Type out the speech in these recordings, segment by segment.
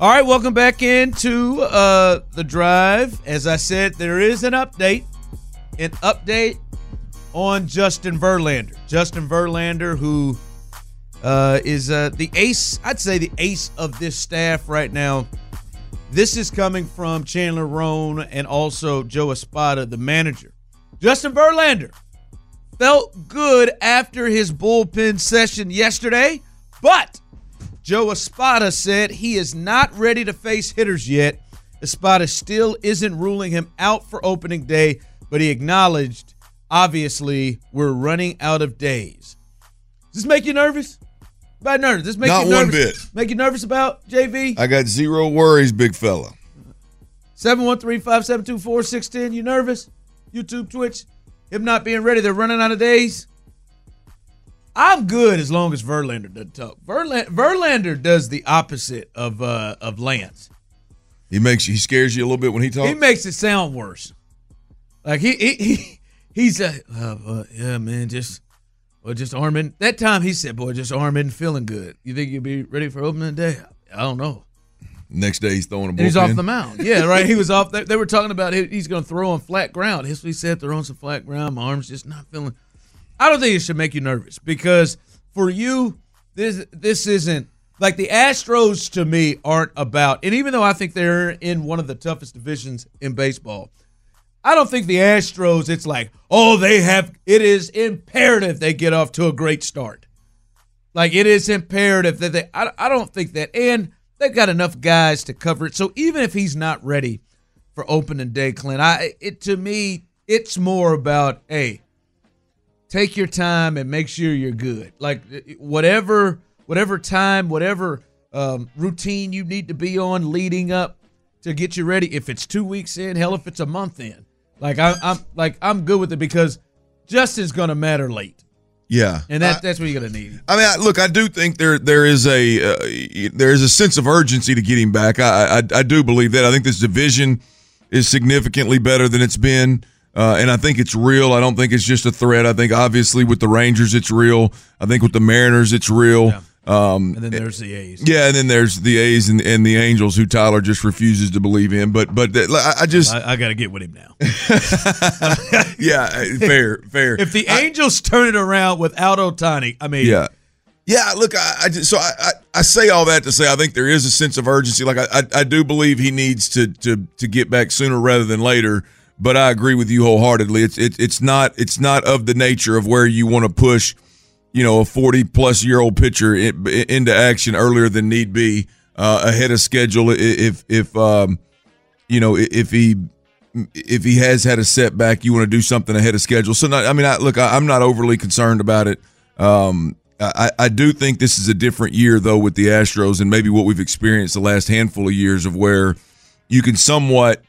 All right, welcome back into uh, the drive. As I said, there is an update. An update on Justin Verlander. Justin Verlander, who uh, is uh, the ace, I'd say the ace of this staff right now. This is coming from Chandler Rome and also Joe Espada, the manager. Justin Verlander felt good after his bullpen session yesterday, but Joe Espada said he is not ready to face hitters yet. Espada still isn't ruling him out for opening day, but he acknowledged, obviously, we're running out of days. Does this make you nervous? About nervous? Does this make Not you one bit. Make you nervous about JV? I got zero worries, big fella. 713-572-4610. You nervous? YouTube, Twitch. Him not being ready. They're running out of days. I'm good as long as Verlander doesn't talk. Verlander, Verlander does the opposite of uh, of Lance. He makes he scares you a little bit when he talks. He makes it sound worse. Like he he, he he's a uh, uh, yeah man just well just Armin. That time he said, "Boy, just Armin feeling good." You think you'll be ready for opening day? I don't know. Next day he's throwing a And bullpen. he's off the mound. Yeah, right. He was off. They, they were talking about he- he's going to throw on flat ground. His he said throw on some flat ground. My arm's just not feeling. I don't think it should make you nervous because for you, this this isn't like the Astros to me aren't about. And even though I think they're in one of the toughest divisions in baseball, I don't think the Astros. It's like oh they have. It is imperative they get off to a great start. Like it is imperative that they. I, I don't think that, and they've got enough guys to cover it. So even if he's not ready for opening day, Clint, I it to me it's more about hey, take your time and make sure you're good. Like whatever whatever time, whatever um, routine you need to be on leading up to get you ready. If it's two weeks in, hell, if it's a month in, like I, I'm like I'm good with it because Justin's gonna matter late, yeah, and that that's what you're gonna need. I mean, I, look, I do think there there is a uh, there is a sense of urgency to get him back. I, I I do believe that. I think this division is significantly better than it's been, uh, and I think it's real. I don't think it's just a threat. I think obviously with the Rangers it's real. I think with the Mariners it's real. Um, And then there's the A's. yeah, and then there's the A's and, and the Angels, who Tyler just refuses to believe in. But but that- I, I just I, I got to get with him now. yeah, fair fair. If the Angels turn it around without Ohtani, I mean, Yeah. Yeah, look, I, I just, so I, I, I say all that to say I think there is a sense of urgency. Like I, I, I do believe he needs to to to get back sooner rather than later. But I agree with you wholeheartedly. It's it, it's not it's not of the nature of where you want to push, you know, a forty plus year old pitcher in, into action earlier than need be, uh, ahead of schedule. If if um, you know, if he if he has had a setback, you want to do something ahead of schedule. So, not, I mean, I, look, I, I'm not overly concerned about it. Um, I, I do think this is a different year, though, with the Astros, and maybe what we've experienced the last handful of years of where you can somewhat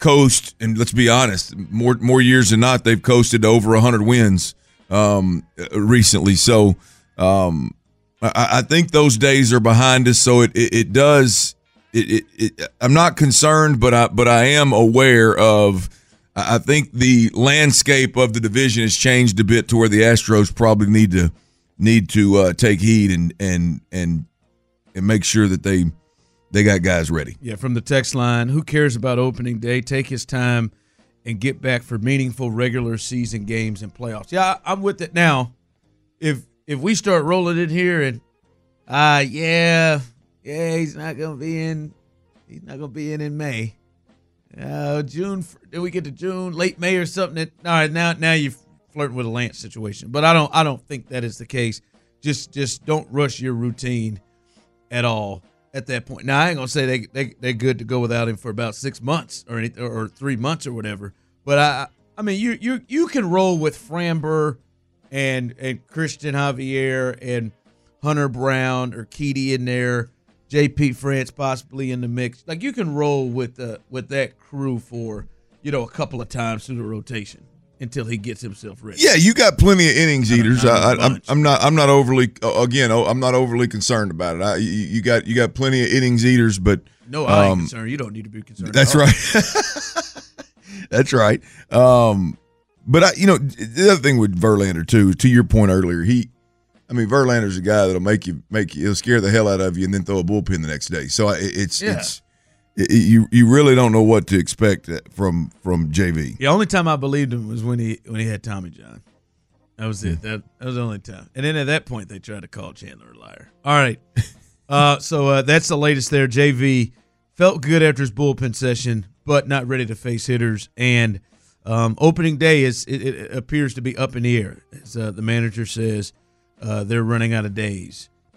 coast. And let's be honest, more more years than not, they've coasted over 100 wins um, recently. So, um, I, I think those days are behind us. So it it, it does. It, it, I'm not concerned, but I but I am aware of. I I think the landscape of the division has changed a bit to where the Astros probably need to need to uh, take heed and and and and make sure that they they got guys ready. Yeah, from the text line, who cares about opening day? Take his time and get back for meaningful regular season games and playoffs. Yeah, I'm with it now. If if we start rolling it here and uh yeah, Yeah, he's not gonna be in. He's not gonna be in in May. Uh, June. Then we get to June, late May or something. That, all right, now now you're flirting with a Lance situation, but I don't I don't think that is the case. Just just don't rush your routine at all at that point. Now I ain't gonna say they they they're good to go without him for about six months or or three months or whatever. But I I mean you you you can roll with Framber and and Christian Javier and Hunter Brown Urquidy in there, JP France possibly in the mix. Like you can roll with the with that crew for you know a couple of times through the rotation until he gets himself ready. Yeah, you got plenty of innings eaters. I, I, I'm. I'm not. I'm not overly. uh, Again, oh, I'm not overly concerned about it. I, you, you got you got plenty of innings eaters, but No, I ain't Um, concerned. You don't need to be concerned. That's right. That's right. Um, but I, you know, the other thing with Verlander too, to your point earlier, he, I mean, Verlander's a guy that'll make you make you, he'll scare the hell out of you and then throw a bullpen the next day. So it's Yeah. it's it, you you really don't know what to expect from from JV. The only time I believed him was when he when he had Tommy John. That was it. That that was the only time. And then at that point, they tried to call Chandler a liar. All right. uh, so uh, that's the latest there. JV felt good after his bullpen session, but not ready to face hitters. And um, opening day is it, it appears to be up in the air, as uh, the manager says. Uh, they're running out of days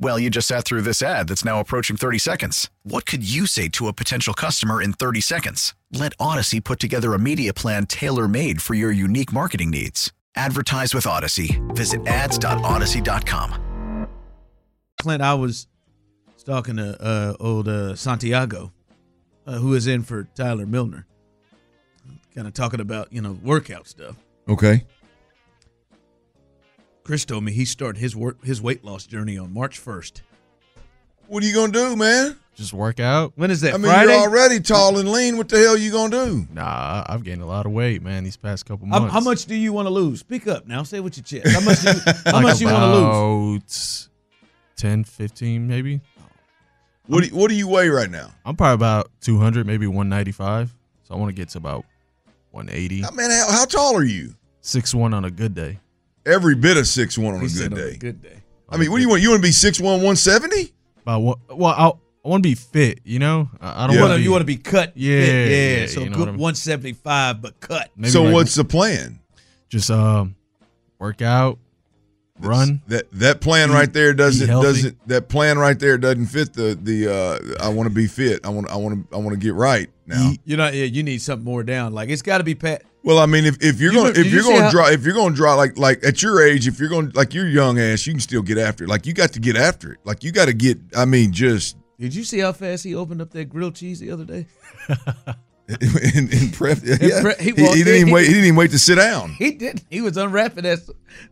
Well, you just sat through this ad that's now approaching 30 seconds. What could you say to a potential customer in 30 seconds? Let Odyssey put together a media plan tailor made for your unique marketing needs. Advertise with Odyssey. Visit ads.odyssey.com. Clint, I was talking to uh, old uh, Santiago, uh, who is in for Tyler Milner, kind of talking about you know workout stuff. Okay. Chris told me he started his work his weight loss journey on March first. What are you gonna do, man? Just work out. When is that? I mean, Friday? you're already tall and lean. What the hell are you gonna do? Nah, I've gained a lot of weight, man, these past couple months. how much do you want to lose? Speak up now. Say what you chest. How much? Do you, how Like much you want to lose? About 10, 15 maybe. What do you, what do you weigh right now? I'm probably about 200, maybe 195. So I want to get to about 180. I mean, how, how tall are you? Six one on a good day. Every bit of six one on a good day. Good day. I mean, what do you want? You want to be six one, one seventy? About one, well, I, I want to be fit, you know? I, I don't Yeah. Want want to to you want to be cut? Yeah, fit, yeah. yeah, so you know good I'm- 175, but cut. maybe So like what's the plan? just um work out, run. That that plan right there doesn't healthy. doesn't that plan right there doesn't fit the the uh I want to be fit. I want I want to I want to get right now. You know, yeah, you need something more down. Like it's got to be pat. Well, I mean, if, if you're You gonna if you you're see gonna how- draw if you're gonna draw like like at your age, if you're gonna like your young ass, you can still get after it. Like you got to get after it. Like you got to get. I mean, just Did you see how fast he opened up that grilled cheese the other day? in, in prep. Yeah. pre- he he, he didn't in, even he- wait. He didn't even wait to sit down. He did. He was unwrapping that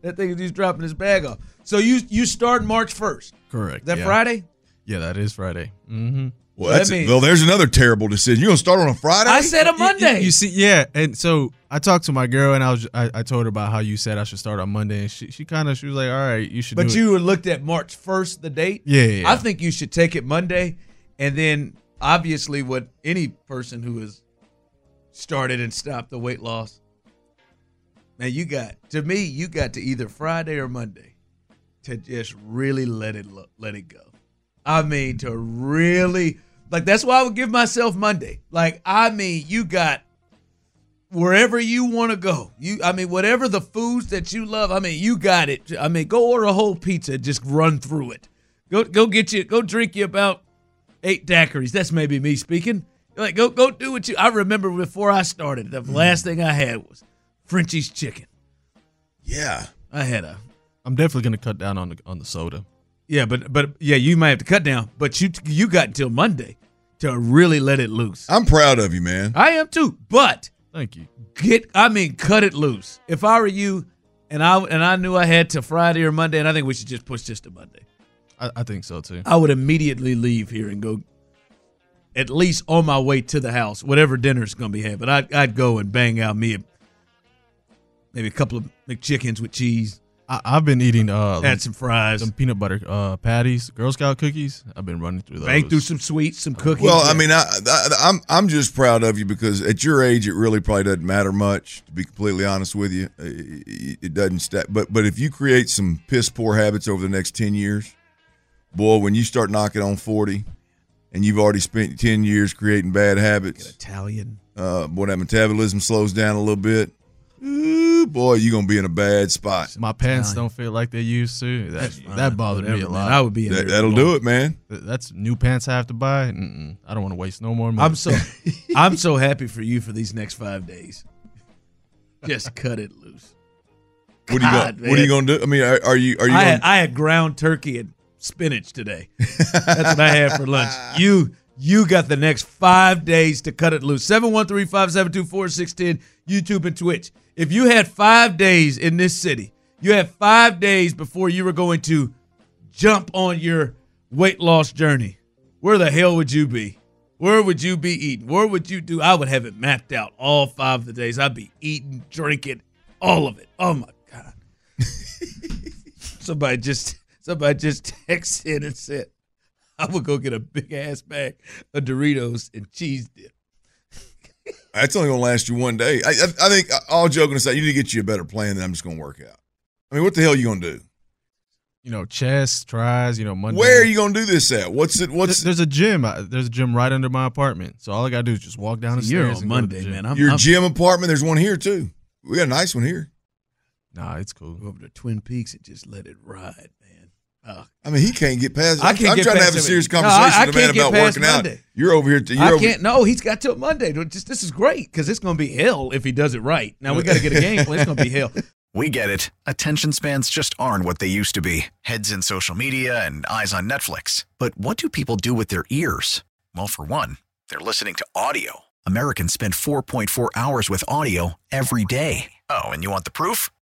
that thing. and He's dropping his bag off. So you you start March first. Correct. That yeah. Friday. Yeah, that is Friday. Mm-hmm. Well, that's means- well. There's another terrible decision. You gonna start on a Friday? I said a Monday. You, see, yeah, and so I talked to my girl, and I was I, I told her about how you said I should start on Monday, and she she kind of she was like, all right, you should. but do it." you looked at March first, the date. Yeah, yeah, yeah. I think you should take it Monday, and then obviously, what any person who has started and stopped the weight loss, Now you got to me, you got to either Friday or Monday to just really let it lo- let it go. I mean, to really like that's why I would give myself Monday. Like, I mean, you got wherever you want to go. You, I mean, whatever the foods that you love. I mean, you got it. I mean, go order a whole pizza. Just run through it. Go, go get you. Go drink you about eight daiquiris. That's maybe me speaking. Like, go, go do what you. I remember before I started, the mm-hmm. last thing I had was Frenchy's chicken. Yeah. I had a I'm definitely gonna cut down on the on the soda. Yeah, but but yeah, you might have to cut down. But you you got until Monday to really let it loose. I'm proud of you, man. I am too. But Thank you. get I mean cut it loose. If I were you and I and I knew I had to Friday or Monday, and I think we should just push this to Monday. I, I think so too. I would immediately leave here and go at least on my way to the house, whatever dinner's gonna be had. But I'd, I'd go and bang out me a, maybe a couple of McChickens with cheese, I, I've been eating uh add some fries, some peanut butter uh patties, Girl Scout cookies. I've been running through those. bang through some sweets, some cookies. Well, I mean, I, I, I'm I'm just proud of you because at your age, it really probably doesn't matter much. To be completely honest with you, it, it doesn't stack. But but if you create some piss poor habits over the next ten years, boy, when you start knocking on forty, and you've already spent ten years creating bad habits, Italian. uh, boy, that metabolism slows down a little bit. Ooh, boy, you're gonna be in a bad spot. My pants don't fit like they used to. That that bothered me Whatever, a man. lot. I would be in That, there that'll do it, man. That's new pants I have to buy. Mm-mm. I don't want to waste no more money. I'm so I'm so happy for you for these next five days. Just cut it loose. What are you God, going? What are you going to do? I mean, are, are you are you I gonna, had, I had ground turkey and spinach today. That's what I had for lunch. You you got the next five days to cut it loose. 713-572-4610, YouTube and Twitch. If you had five days in this city, you had five days before you were going to jump on your weight loss journey. Where the hell would you be? Where would you be eating? Where would you do? I would have it mapped out all five of the days. I'd be eating, drinking, all of it. Oh my God. somebody just somebody just texted in and said, I would go get a big ass bag of Doritos and cheese dip. That's only gonna last you one day. I, I, I think all joking aside, you need to get you a better plan than I'm just gonna work out. I mean, what the hell are you gonna do? you know, chess tries. You know, Monday. Where are you gonna do this at? What's it? What's There's a gym. I- There's a gym right under my apartment. So all I gotta do is just walk down the You're stairs. on and go to the Monday, gym. man. I'm, your I'm gym apartment? There's one here too. We got a nice one here. Nah, it's cool. go over to Twin Peaks and just let it ride, man. Oh, I mean, he can't get past. I I'm, can't I'm get trying to have a it. serious No, I- conversation I with a man about past working out. Monday. You're over here. To, You're I over, can't. No, he's got till Monday. Just this is great because it's going to be hell if he does it right. Now we got to get a game plan. It's going to be hell. We get it. Attention spans just aren't what they used to be heads in social media and eyes on Netflix. But what do people do with their ears? Well, for one, they're listening to audio. Americans spend 4.4 hours with audio every day. Oh, and you want the proof?